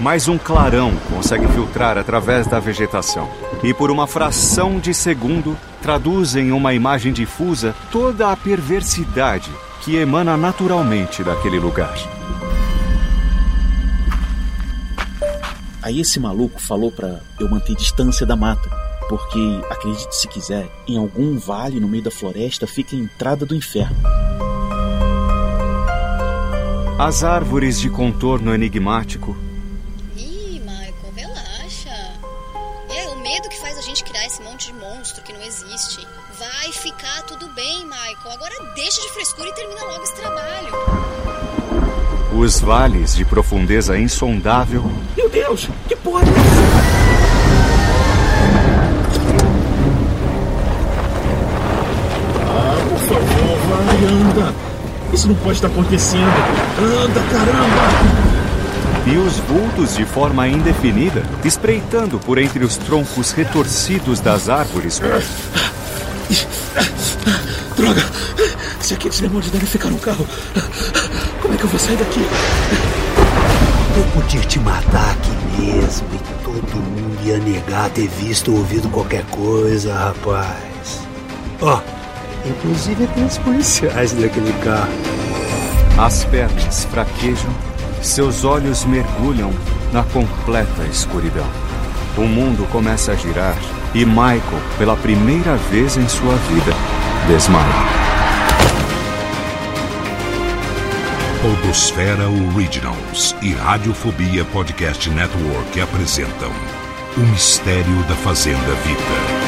Mas um clarão consegue filtrar através da vegetação e, por uma fração de segundo, traduz em uma imagem difusa toda a perversidade que emana naturalmente daquele lugar. Aí esse maluco falou para eu manter distância da mata, porque, acredite se quiser, em algum vale no meio da floresta fica a entrada do inferno. As árvores de contorno enigmático de monstro que não existe. Vai ficar tudo bem, Michael. Agora deixa de frescura e termina logo esse trabalho. Os vales de profundeza insondável. Meu Deus, que porra é? Ah, por favor, vai, anda. Isso não pode estar acontecendo. Anda, caramba! E os vultos de forma indefinida, espreitando por entre os troncos retorcidos das árvores. Droga! Se aqueles demônios devem ficar no carro, como é que eu vou sair daqui? Eu podia te matar aqui mesmo e todo mundo ia negar ter visto ou ouvido qualquer coisa, rapaz. Ó, inclusive aqueles policiais daquele carro. As pernas fraquejam, seus olhos mergulham na completa escuridão. O mundo começa a girar e Michael, pela primeira vez em sua vida, desmaia. Podosfera Originals e Radiofobia Podcast Network apresentam O Mistério da Fazenda Vita.